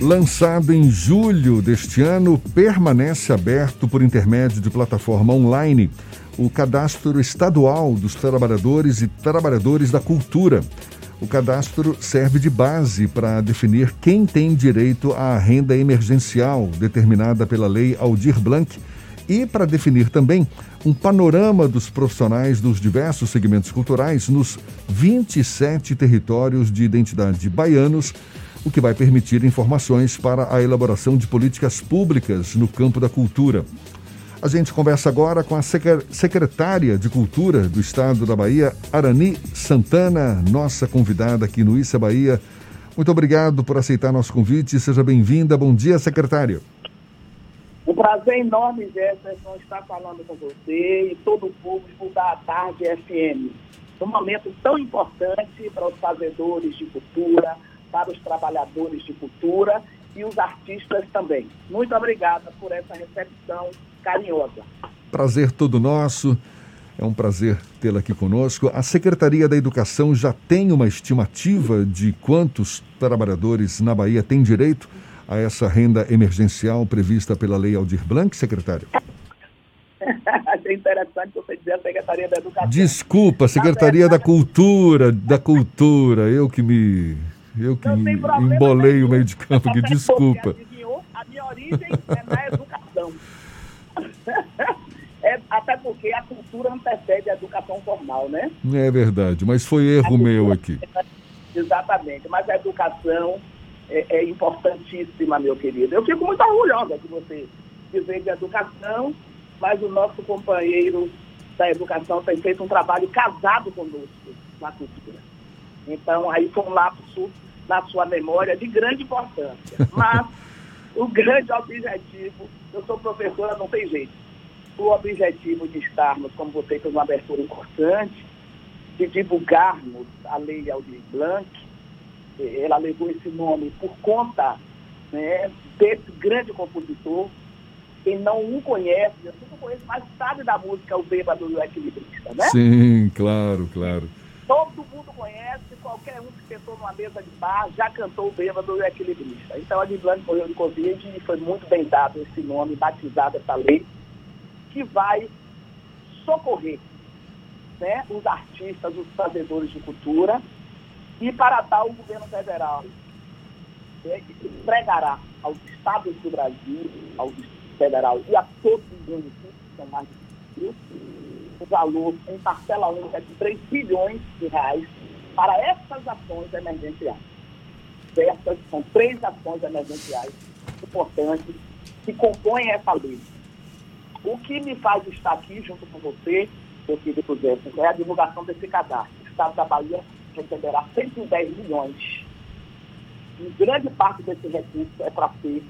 Lançado em julho deste ano, permanece aberto por intermédio de plataforma online o Cadastro Estadual dos Trabalhadores e Trabalhadores da Cultura. O cadastro serve de base para definir quem tem direito à renda emergencial determinada pela Lei Aldir Blanc e para definir também um panorama dos profissionais dos diversos segmentos culturais nos 27 territórios de identidade baianos o que vai permitir informações para a elaboração de políticas públicas no campo da cultura. A gente conversa agora com a secretária de Cultura do Estado da Bahia, Arani Santana, nossa convidada aqui no Issa Bahia. Muito obrigado por aceitar nosso convite. Seja bem-vinda. Bom dia, secretária. Um prazer enorme, Jefferson, estar falando com você e todo o público da Tarde FM. Um momento tão importante para os fazedores de cultura, para os trabalhadores de cultura e os artistas também. Muito obrigada por essa recepção carinhosa. Prazer todo nosso. É um prazer tê-la aqui conosco. A Secretaria da Educação já tem uma estimativa de quantos trabalhadores na Bahia têm direito a essa renda emergencial prevista pela Lei Aldir Blanc, secretário? Achei interessante você dizer a Secretaria da Educação. Desculpa, Secretaria da Cultura, da Cultura, eu que me eu que embolei o meio de campo aqui, desculpa. a minha origem é na educação. é, até porque a cultura antecede a educação formal, né? É verdade, mas foi erro meu aqui. Exatamente, mas a educação é, é, importantíssima, meu querido. Eu fico muito orgulhosa de você dizer de educação, mas o nosso companheiro da educação tem feito um trabalho casado conosco na cultura. Então, aí foi um lapso na sua memória de grande importância. Mas o grande objetivo, eu sou professora, não tem jeito. O objetivo de estarmos, como você fez uma abertura importante, de divulgarmos a lei Aldir Blanc, ela levou esse nome por conta né, desse grande compositor. Quem não o conhece, eu não conheço, mas sabe da música O Bêbado e o Equilibrista, né? Sim, claro, claro. Todo mundo conhece, qualquer um que sentou numa mesa de bar já cantou o bêbado e o equilibrista. Então a Liblane morreu de Covid e foi muito bem dado esse nome, batizado essa lei, que vai socorrer né, os artistas, os fazedores de cultura, e para tal o governo federal né, entregará aos estados do Brasil, ao Distrito Federal e a todos os municípios, são mais de o valor em parcela única de 3 bilhões de reais para essas ações emergenciais. Essas são três ações emergenciais importantes que compõem essa lei. O que me faz estar aqui junto com você, meu querido Jefferson, é a divulgação desse cadastro. O Estado da Bahia receberá 110 milhões. E grande parte desse recurso é para ser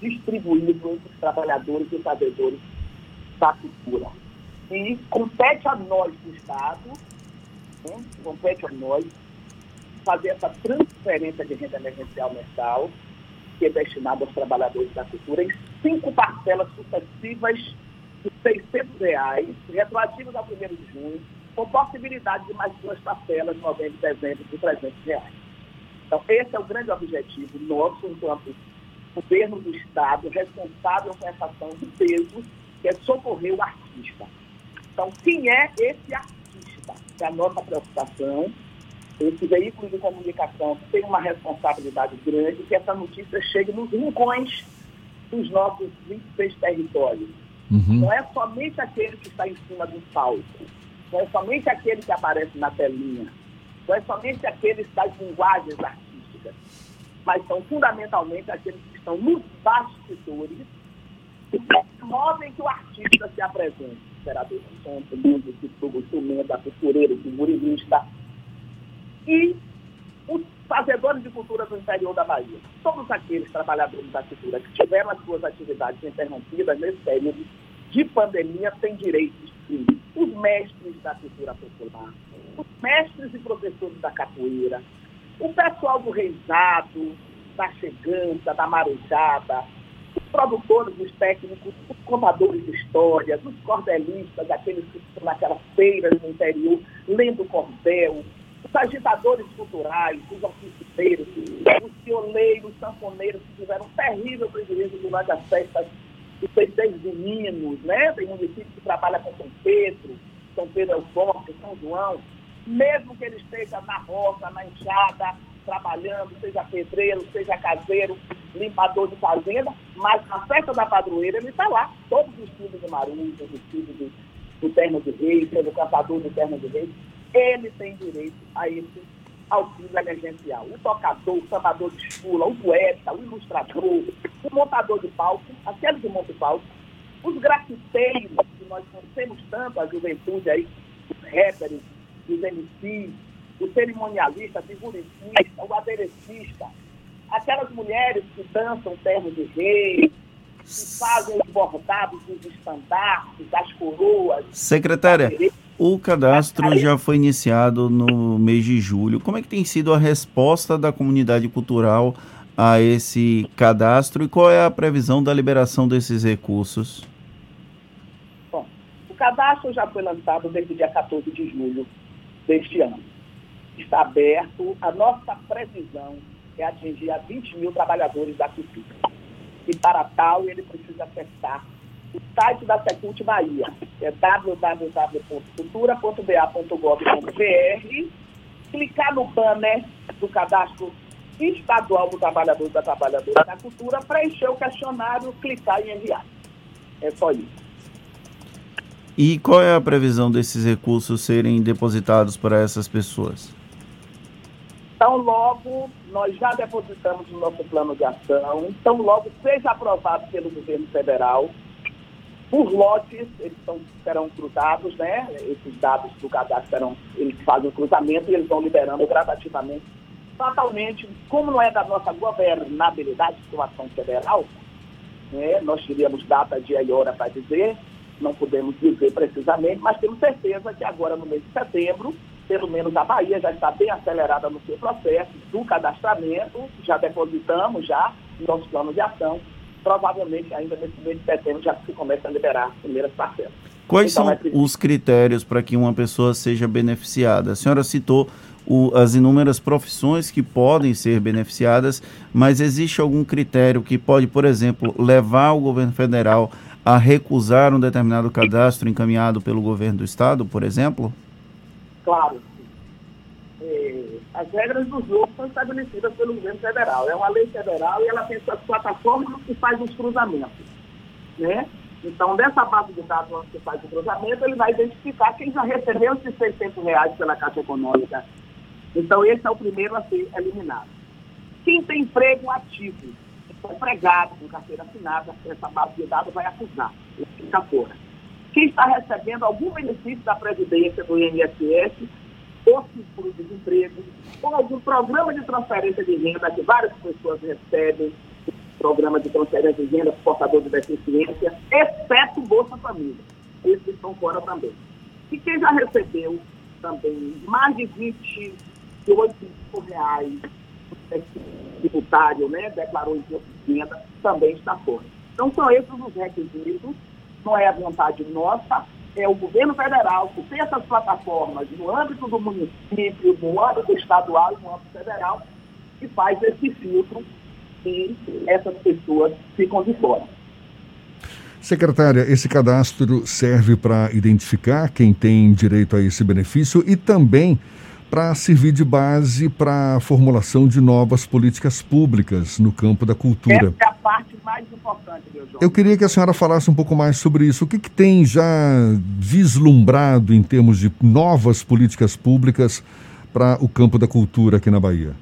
distribuído entre os trabalhadores e fazedores da cultura. E compete a nós do Estado, né, compete a nós fazer essa transferência de renda emergencial mensal, que é destinada aos trabalhadores da cultura, em cinco parcelas sucessivas de 600 reais, retroativas ao 1 de junho, com possibilidade de mais duas parcelas, novembro e dezembro, de 300 reais. Então, esse é o grande objetivo nosso, enquanto governo do Estado, responsável com essa ação de peso, que é socorrer o artista. Então, quem é esse artista? É a nossa preocupação. Esse veículo de comunicação tem uma responsabilidade grande que essa notícia chegue nos rincões dos nossos 26 territórios. Uhum. Não é somente aquele que está em cima do palco, não é somente aquele que aparece na telinha, não é somente aqueles das linguagens artísticas, mas são fundamentalmente aqueles que estão nos bastidores que promovem que o artista se apresente operador de som, músico, instrumento, apicureiro, figurinista e os fazedores de cultura do interior da Bahia. Todos aqueles trabalhadores da cultura que tiveram as suas atividades interrompidas nesse período de pandemia têm direitos, sim. Os mestres da cultura popular, os mestres e professores da capoeira, o pessoal do reizado, da chegança, da marejada, produtores, os técnicos, os contadores de histórias, os cordelistas, aqueles que estão naquelas feiras no interior, lendo cordel, os agitadores culturais, os oficeiros, os pioneiros, os sanfoneiros que tiveram um terrível prejuízo durante as festas dos festejos meninos, né? Tem município que trabalha com São Pedro, São Pedro é o Forte, São João, mesmo que ele esteja na roça, na enxada, trabalhando, seja pedreiro, seja caseiro, limpador de fazenda, mas na festa da padroeira ele está lá. Todos os filhos de Maruja, os filhos do, terno de rei, do caçador do terno de rei, ele tem direito a esse auxílio emergencial. O tocador, o sambador de escula, o poeta, o ilustrador, o montador de palco, aquele que monta palco, os grafiteiros, que nós conhecemos tanto, a juventude aí, os rappers, os MCs, o cerimonialista, figuritista, o aderecista, aquelas mulheres que dançam terno de rei, que fazem os bordados dos estandartes, das coroas. Secretária, o cadastro já foi iniciado no mês de julho. Como é que tem sido a resposta da comunidade cultural a esse cadastro e qual é a previsão da liberação desses recursos? Bom, o cadastro já foi lançado desde o dia 14 de julho deste ano. Está aberto. A nossa previsão é atingir a 20 mil trabalhadores da cultura. E para tal, ele precisa acessar o site da Secult Bahia, que é www.cultura.ba.gov.br, clicar no banner do cadastro estadual do trabalhador da trabalhadora da cultura, preencher o questionário, clicar e enviar. É só isso. E qual é a previsão desses recursos serem depositados para essas pessoas? Então, logo, nós já depositamos no nosso plano de ação. Então, logo seja aprovado pelo governo federal, por lotes, eles são, serão cruzados, né? Esses dados do cadastro serão, eles fazem o cruzamento e eles vão liberando gradativamente. Fatalmente, como não é da nossa governabilidade, situação federal, né? nós teríamos data, dia e hora para dizer, não podemos dizer precisamente, mas temos certeza que agora no mês de setembro, pelo menos a Bahia já está bem acelerada no seu processo do cadastramento, já depositamos já nosso plano de ação provavelmente ainda nesse mês de setembro já se começa a liberar as primeiras parcelas. Quais então, são é os critérios para que uma pessoa seja beneficiada? A senhora citou o, as inúmeras profissões que podem ser beneficiadas, mas existe algum critério que pode, por exemplo, levar o governo federal a recusar um determinado cadastro encaminhado pelo governo do estado, por exemplo? Claro, é, as regras do jogo são estabelecidas pelo governo federal. É uma lei federal e ela tem suas plataformas que faz os cruzamentos. Né? Então, dessa base de dados se faz o cruzamento, ele vai identificar quem já recebeu esses 600 reais pela Caixa Econômica. Então, esse é o primeiro a ser eliminado. Quem tem emprego ativo, empregado com carteira assinada, essa base de dados vai acusar, fica fora. Quem está recebendo algum benefício da Previdência do INSS ou seguro-desemprego, ou algum programa de transferência de renda que várias pessoas recebem, programa de transferência de renda portador de deficiência, exceto Bolsa Família. Esses estão fora também. E quem já recebeu também mais de 28 mil reais tributário, né, declarou imposto de renda, também está fora. Então, são esses os requisitos, não é a vontade nossa, é o governo federal que tem essas plataformas no âmbito do município, no âmbito estadual e no âmbito federal, que faz esse filtro e essas pessoas ficam de fora. Secretária, esse cadastro serve para identificar quem tem direito a esse benefício e também para servir de base para a formulação de novas políticas públicas no campo da cultura. Essa é a parte mais importante, meu João. Eu queria que a senhora falasse um pouco mais sobre isso. O que, que tem já vislumbrado em termos de novas políticas públicas para o campo da cultura aqui na Bahia?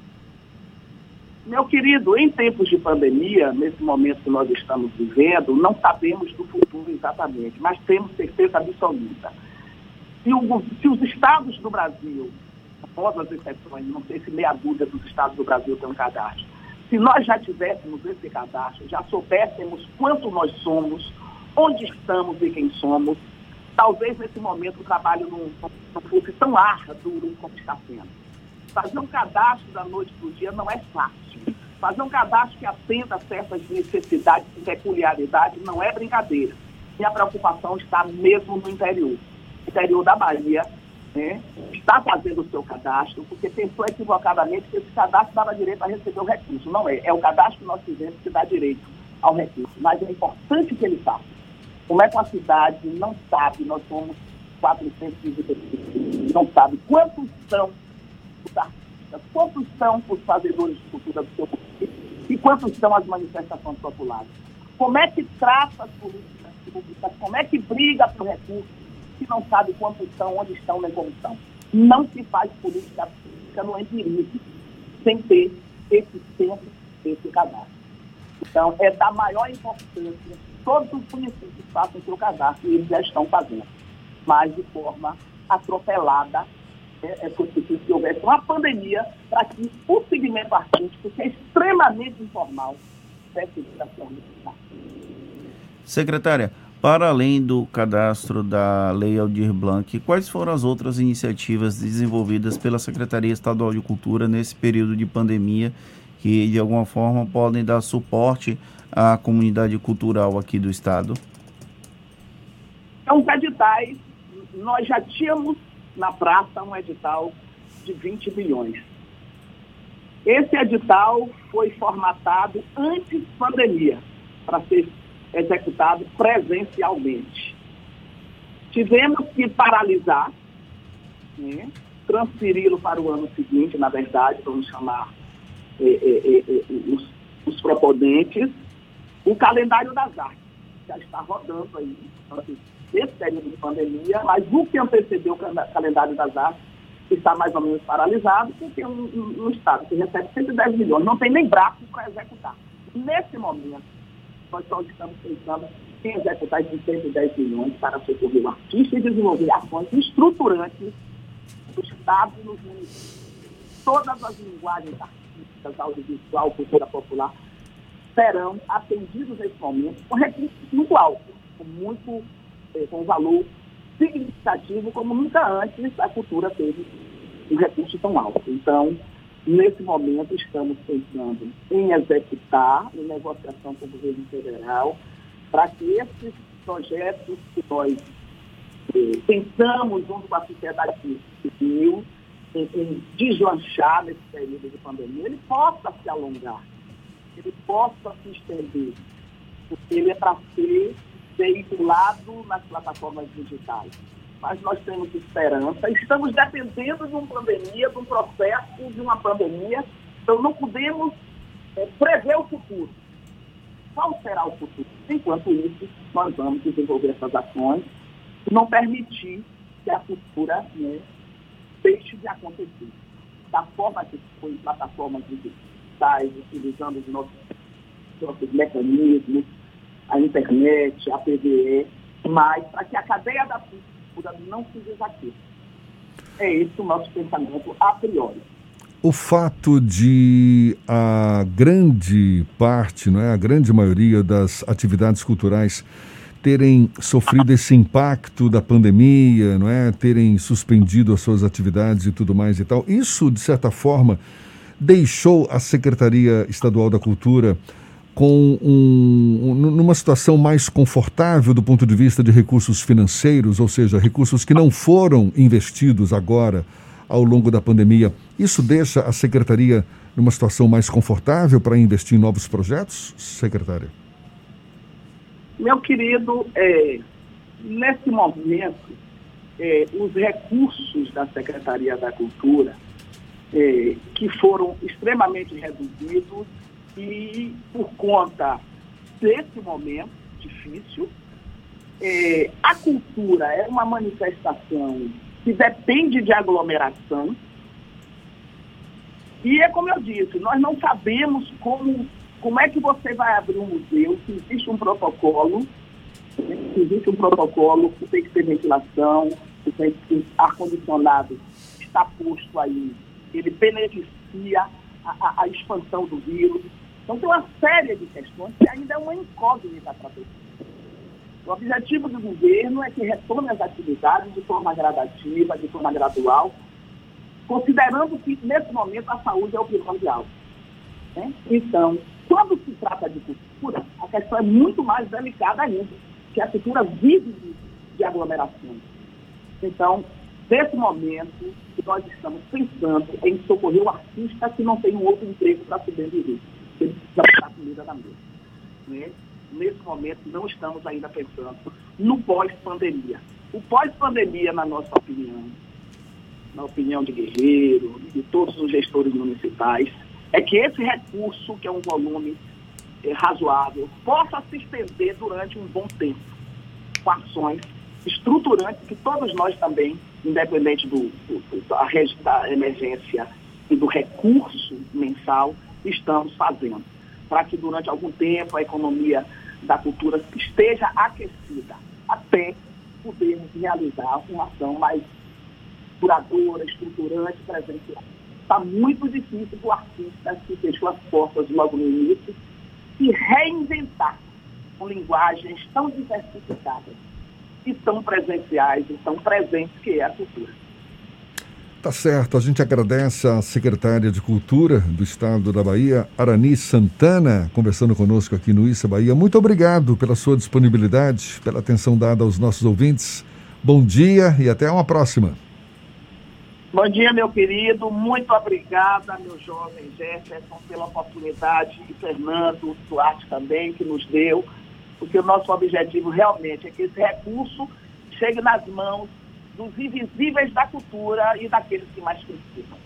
Meu querido, em tempos de pandemia, nesse momento que nós estamos vivendo, não sabemos do futuro exatamente, mas temos certeza absoluta. Se, o, se os estados do Brasil as exceções, não sei se meia dúzia dos estados do Brasil tem um cadastro. Se nós já tivéssemos esse cadastro, já soubéssemos quanto nós somos, onde estamos e quem somos, talvez nesse momento o trabalho não, não fosse tão árduo como está sendo. Fazer um cadastro da noite para o dia não é fácil. Fazer um cadastro que atenda a certas necessidades e peculiaridades não é brincadeira. Minha preocupação está mesmo no interior. Interior da Bahia, está fazendo o seu cadastro, porque pensou equivocadamente que esse cadastro dava direito a receber o recurso. Não é. É o cadastro que nós fizemos que dá direito ao recurso. Mas é importante que ele faça. Como é que uma cidade não sabe, nós somos 415 não sabe quantos são os artistas, quantos são os fazedores de cultura do seu município e quantos são as manifestações populares. Como é que trata as políticas públicas, como é que briga por recursos, se não sabe quantos são, onde estão, nem como. Não se faz política pública no empirismo sem ter esse centro, esse cadastro. Então, é da maior importância todos os municípios façam seu cadastro e eles já estão fazendo mas de forma atropelada. É, é possível que houvesse uma pandemia para que o segmento artístico, que é extremamente informal, tivesse educação Secretária, para além do cadastro da Lei Aldir Blanc, quais foram as outras iniciativas desenvolvidas pela Secretaria Estadual de Cultura nesse período de pandemia que, de alguma forma, podem dar suporte à comunidade cultural aqui do Estado? São os editais nós já tínhamos na praça um edital de 20 bilhões. Esse edital foi formatado antes da pandemia, para ser executado presencialmente. Tivemos que paralisar, né, transferi-lo para o ano seguinte, na verdade, vamos chamar eh, eh, eh, os, os proponentes, o calendário das artes, já está rodando aí. Desse período de pandemia, mas o que antecedeu o calendário das artes está mais ou menos paralisado, porque um, um, um Estado que recebe 110 milhões não tem nem braços para executar. Nesse momento, nós só estamos pensando em executar esses 110 milhões para socorrer o artista e desenvolver ações estruturantes do Estado e nos municípios. Todas as linguagens artísticas, audiovisual, cultura popular, serão atendidos nesse momento com recursos muito altos, com muito é, com valor significativo como nunca antes a cultura teve um recurso tão alto. Então, nesse momento, estamos pensando em executar, em negociação com o governo federal, para que esses projetos que nós eh, pensamos junto com a sociedade civil em, em deslanchar nesse período de pandemia, ele possa se alongar, ele possa se estender, porque ele é para ser veiculado nas plataformas digitais. Mas nós temos esperança, estamos dependendo de uma pandemia, de um processo de uma pandemia, então não podemos é, prever o futuro. Qual será o futuro? Enquanto isso, nós vamos desenvolver essas ações e não permitir que a cultura né, deixe de acontecer. Da forma que foi plataformas digitais, utilizando os nossos, nossos mecanismos, a internet, a PVE, mas para que a cadeia da cultura não se desative. É esse o nosso pensamento a priori. O fato de a grande parte, não é, a grande maioria das atividades culturais terem sofrido esse impacto da pandemia, não é, terem suspendido as suas atividades e tudo mais e tal, isso de certa forma deixou a Secretaria Estadual da Cultura com um, numa situação mais confortável do ponto de vista de recursos financeiros, ou seja, recursos que não foram investidos agora ao longo da pandemia. Isso deixa a secretaria numa situação mais confortável para investir em novos projetos, secretária? Meu querido, é, nesse momento, é, os recursos da Secretaria da Cultura, é, que foram extremamente reduzidos, e por conta desse momento difícil, é, a cultura é uma manifestação que depende de aglomeração. E é como eu disse, nós não sabemos como, como é que você vai abrir um museu, se existe um protocolo, se existe um protocolo que tem que ter ventilação, que tem que ar-condicionado está posto aí, ele beneficia a, a, a expansão do vírus. Então, tem uma série de questões que ainda é uma incógnita para todos. O objetivo do governo é que retome as atividades de forma gradativa, de forma gradual, considerando que, nesse momento, a saúde é o primordial. Né? Então, quando se trata de cultura, a questão é muito mais delicada ainda, que a cultura vive de, de aglomeração. Então, Nesse momento, nós estamos pensando em socorrer o artista que não tem um outro emprego para sobreviver. Ele precisa comida na mesa. Né? Nesse momento, não estamos ainda pensando no pós-pandemia. O pós-pandemia, na nossa opinião, na opinião de Guerreiro, de todos os gestores municipais, é que esse recurso, que é um volume é, razoável, possa se estender durante um bom tempo, com ações estruturantes que todos nós também, independente do, do, da, da emergência e do recurso mensal, estamos fazendo, para que durante algum tempo a economia da cultura esteja aquecida, até podermos realizar uma ação mais duradoura, estruturante, presencial. Está muito difícil para o artista que fechou as portas logo no início se reinventar com linguagens tão diversificadas e tão presenciais e tão presentes que é a cultura. Tá certo, a gente agradece a secretária de Cultura do Estado da Bahia, Arani Santana, conversando conosco aqui no Issa Bahia. Muito obrigado pela sua disponibilidade, pela atenção dada aos nossos ouvintes. Bom dia e até uma próxima. Bom dia, meu querido. Muito obrigada, meu jovem Jefferson, pela oportunidade, e Fernando Duarte também, que nos deu, porque o nosso objetivo realmente é que esse recurso chegue nas mãos dos invisíveis da cultura e daqueles que mais precisam.